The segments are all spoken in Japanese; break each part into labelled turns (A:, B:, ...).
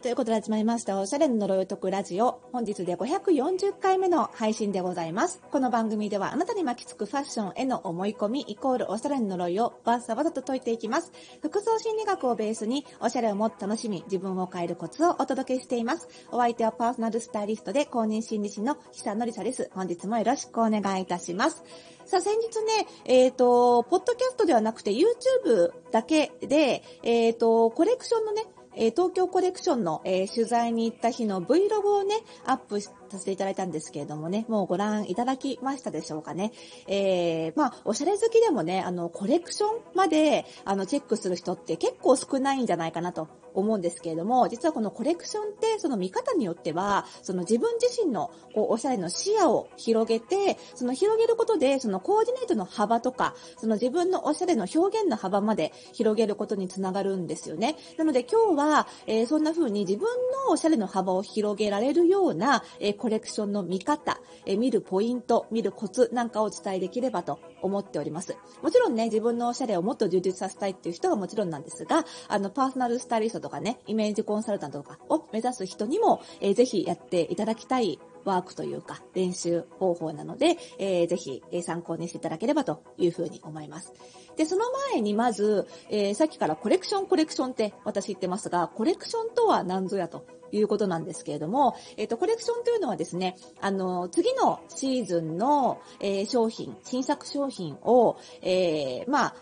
A: ということで始まりました、おしゃれの呪いを解くラジオ。本日で540回目の配信でございます。この番組ではあなたに巻きつくファッションへの思い込みイコールおしゃれの呪いをバッサバサと解いていきます。服装心理学をベースにおしゃれをもっと楽しみ、自分を変えるコツをお届けしています。お相手はパーソナルスタイリストで公認心理師の久野里沙です。本日もよろしくお願いいたします。さあ、先日ね、えっ、ー、と、ポッドキャストではなくて YouTube だけで、えっ、ー、と、コレクションのね、え東京コレクションの、え取材に行った日の Vlog をね、アップさせていただいたんですけれどもね、もうご覧いただきましたでしょうかね。えー、まあ、おしゃれ好きでもね、あの、コレクションまで、あの、チェックする人って結構少ないんじゃないかなと思うんですけれども、実はこのコレクションってその見方によっては、その自分自身のこうおしゃれの視野を広げて、その広げることで、そのコーディネートの幅とか、その自分のおしゃれの表現の幅まで広げることにつながるんですよね。なので今日は、えー、そんな風に自分のおしゃれの幅を広げられるような、えー、コレクションの見方、えー、見るポイント、見るコツなんかをお伝えできればと思っております。もちろんね、自分のおしゃれをもっと充実させたいっていう人はもちろんなんですが、あの、パーソナルスタイリストとかね、イメージコンサルタントとかを目指す人にも、えー、ぜひやっていただきたいワークというか練習方法なので、えー、ぜひ、え参考にしていただければというふうに思います。で、その前にまず、えー、さっきからコレクションコレクションって私言ってますが、コレクションとは何ぞやということなんですけれども、えっ、ー、と、コレクションというのはですね、あの、次のシーズンの、えー、商品、新作商品を、えー、まあ、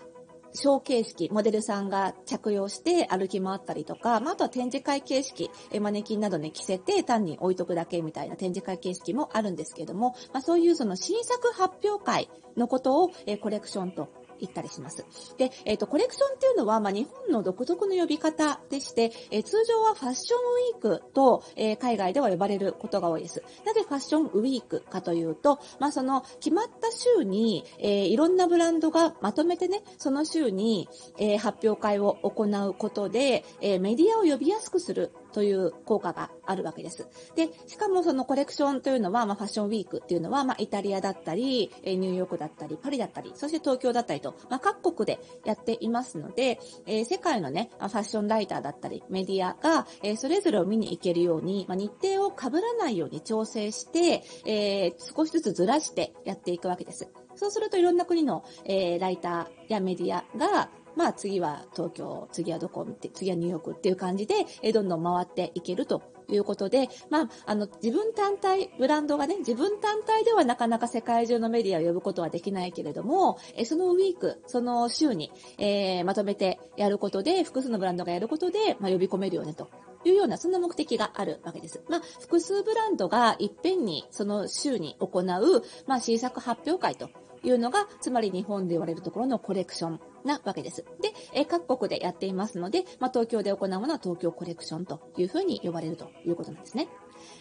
A: ショー形式、モデルさんが着用して歩き回ったりとか、まあ、あとは展示会形式、マネキンなどに着せて単に置いとくだけみたいな展示会形式もあるんですけども、まあ、そういうその新作発表会のことを、コレクションと行ったりします。で、えっ、ー、と、コレクションっていうのは、まあ、日本の独特の呼び方でして、えー、通常はファッションウィークと、えー、海外では呼ばれることが多いです。なぜファッションウィークかというと、まあ、その、決まった週に、えいろんなブランドがまとめてね、その週に、え発表会を行うことで、えメディアを呼びやすくするという効果があるわけです。で、しかもそのコレクションというのは、まあ、ファッションウィークっていうのは、まあ、イタリアだったり、ニューヨークだったり、パリだったり、そして東京だったりと、まあ、各国でやっていますので、えー、世界のね、ファッションライターだったり、メディアが、えー、それぞれを見に行けるように、まあ、日程を被らないように調整して、えー、少しずつずらしてやっていくわけです。そうするといろんな国の、えー、ライターやメディアが、まあ次は東京、次はどこを見て、次はニューヨークっていう感じで、えどんどん回っていけるということで、まあ、あの、自分単体、ブランドがね、自分単体ではなかなか世界中のメディアを呼ぶことはできないけれども、えそのウィーク、その週に、えー、まとめてやることで、複数のブランドがやることで、まあ、呼び込めるよねというような、そんな目的があるわけです。まあ、複数ブランドがいっぺんにその週に行う、まあ、新作発表会というのが、つまり日本で言われるところのコレクションなわけです。で、え各国でやっていますので、まあ、東京で行うものは東京コレクションというふうに呼ばれるということなんですね。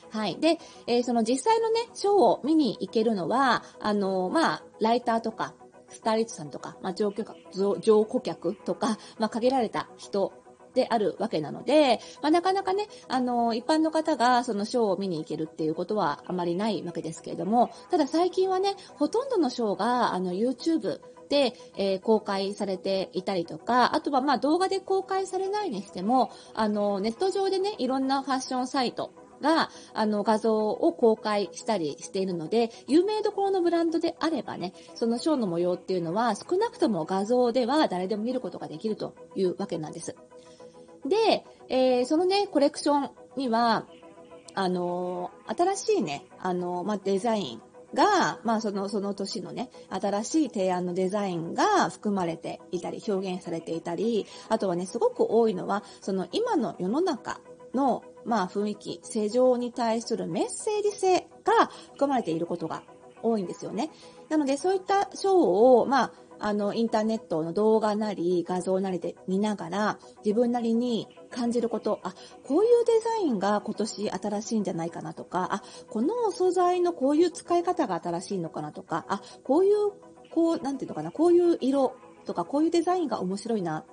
A: はい。で、えー、その実際のね、ショーを見に行けるのは、あのー、まあ、ライターとか、スタイリストさんとか、まあ、上顧客、上顧客とか、まあ、限られた人であるわけなので、まあ、なかなかね、あの、一般の方がそのショーを見に行けるっていうことはあまりないわけですけれども、ただ最近はね、ほとんどのショーが、あの、YouTube で、えー、公開されていたりとか、あとはまあ動画で公開されないにしても、あの、ネット上でね、いろんなファッションサイト、が、あの、画像を公開したりしているので、有名どころのブランドであればね、そのショーの模様っていうのは、少なくとも画像では誰でも見ることができるというわけなんです。で、えー、そのね、コレクションには、あのー、新しいね、あのー、まあ、デザインが、まあ、その、その年のね、新しい提案のデザインが含まれていたり、表現されていたり、あとはね、すごく多いのは、その今の世の中の、まあ、雰囲気、世情に対するメッセージ性が含まれていることが多いんですよね。なので、そういった章を、まあ、あの、インターネットの動画なり画像なりで見ながら、自分なりに感じること、あ、こういうデザインが今年新しいんじゃないかなとか、あ、この素材のこういう使い方が新しいのかなとか、あ、こういう、こう、なんていうのかな、こういう色とか、こういうデザインが面白いな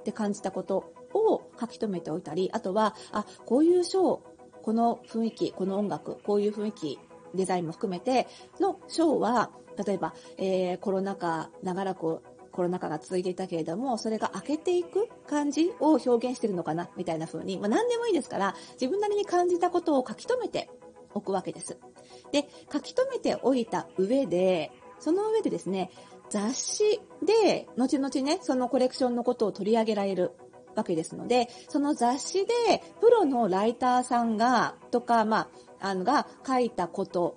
A: って感じたことを書き留めておいたり、あとは、あ、こういうショー、この雰囲気、この音楽、こういう雰囲気、デザインも含めてのショーは、例えば、えー、コロナ禍長らくコロナ禍が続いていたけれども、それが明けていく感じを表現してるのかな、みたいな風に、まあ何でもいいですから、自分なりに感じたことを書き留めておくわけです。で、書き留めておいた上で、その上でですね、雑誌で、後々ね、そのコレクションのことを取り上げられるわけですので、その雑誌で、プロのライターさんが、とか、まあ、あの、が書いたこと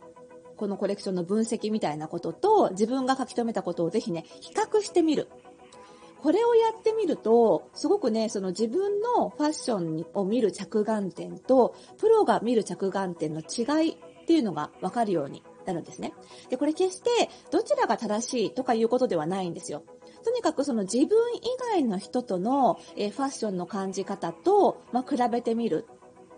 A: このコレクションの分析みたいなことと、自分が書き留めたことをぜひね、比較してみる。これをやってみると、すごくね、その自分のファッションを見る着眼点と、プロが見る着眼点の違いっていうのがわかるようになるんですね。で、これ決してどちらが正しいとかいうことではないんですよ。とにかくその自分以外の人との、えファッションの感じ方と、まあ、比べてみる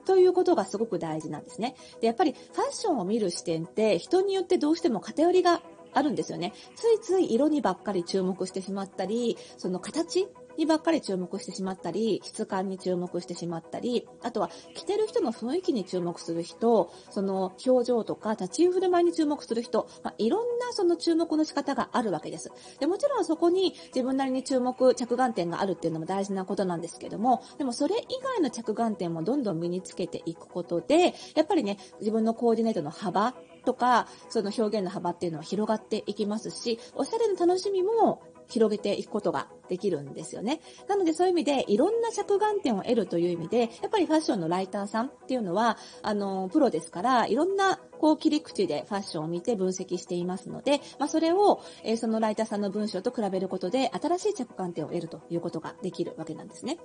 A: ということがすごく大事なんですね。で、やっぱりファッションを見る視点って人によってどうしても偏りがあるんですよね。ついつい色にばっかり注目してしまったり、その形にばっかり注目してしまったり、質感に注目してしまったり、あとは着てる人の雰囲気に注目する人、その表情とか立ち振る舞いに注目する人、まあ、いろんなその注目の仕方があるわけです。で、もちろんそこに自分なりに注目、着眼点があるっていうのも大事なことなんですけども、でもそれ以外の着眼点もどんどん身につけていくことで、やっぱりね、自分のコーディネートの幅とか、その表現の幅っていうのは広がっていきますし、おしゃれの楽しみも広げていくことができるんですよね。なのでそういう意味で、いろんな着眼点を得るという意味で、やっぱりファッションのライターさんっていうのは、あの、プロですから、いろんなこう切り口でファッションを見て分析していますので、まあ、それを、えー、そのライターさんの文章と比べることで、新しい着眼点を得るということができるわけなんですね。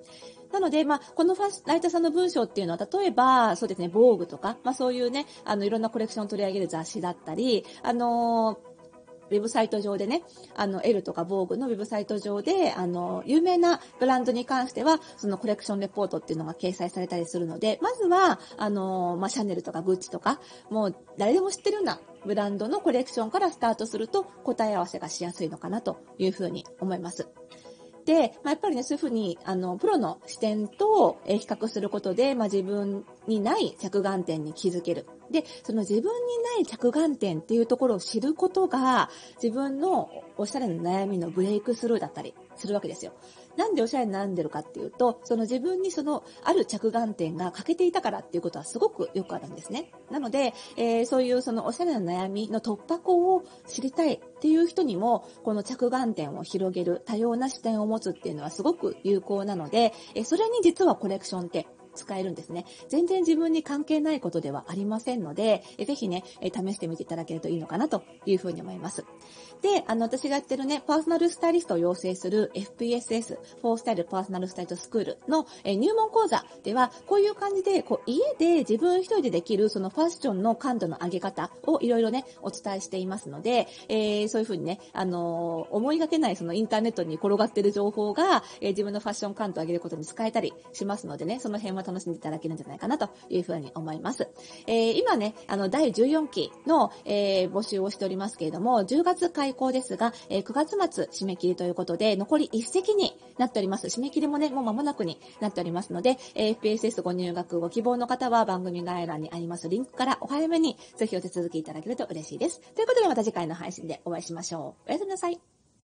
A: なので、まあ、このファッライターさんの文章っていうのは、例えば、そうですね、防具とか、まあ、そういうね、あの、いろんなコレクションを取り上げる雑誌だったり、あのーウェブサイト上でね、あの、L とか Vogue のウェブサイト上で、あの、有名なブランドに関しては、そのコレクションレポートっていうのが掲載されたりするので、まずは、あの、まあ、シャネルとかグッチとか、もう誰でも知ってるようなブランドのコレクションからスタートすると答え合わせがしやすいのかなというふうに思います。で、まあ、やっぱりね、そういうふうに、あの、プロの視点と、え比較することで、まあ、自分にない着眼点に気づける。で、その自分にない着眼点っていうところを知ることが、自分のおしゃれの悩みのブレイクスルーだったりするわけですよ。なんでおしゃれに悩んでるかっていうと、その自分にそのある着眼点が欠けていたからっていうことはすごくよくあるんですね。なので、えー、そういうそのおしゃれな悩みの突破口を知りたいっていう人にも、この着眼点を広げる多様な視点を持つっていうのはすごく有効なので、えそれに実はコレクションって使えるんですね。全然自分に関係ないことではありませんので、えぜひね、え試してみていただけるといいのかなというふうに思います。で、あの、私がやってるね、パーソナルスタイリストを養成する FPSS、フォースタイルパーソナルスタイルスクールの、え入門講座では、こういう感じで、こう、家で自分一人でできる、そのファッションの感度の上げ方をいろいろね、お伝えしていますので、えー、そういうふうにね、あのー、思いがけないそのインターネットに転がってる情報が、えー、自分のファッション感度を上げることに使えたりしますのでね、その辺は楽しんでいただけるんじゃないかなというふうに思います。えー、今ね、あの、第14期の、えー、募集をしておりますけれども、10月開講ですが、えー、9月末締め切りということで、残り1席になっております。締め切りもね、もう間もなくになっておりますので、え、FPSS ご入学ご希望の方は番組概要欄にありますリンクからお早めにぜひお手続きいただけると嬉しいです。ということでまた次回の配信でお会いしましょう。おやすみなさい。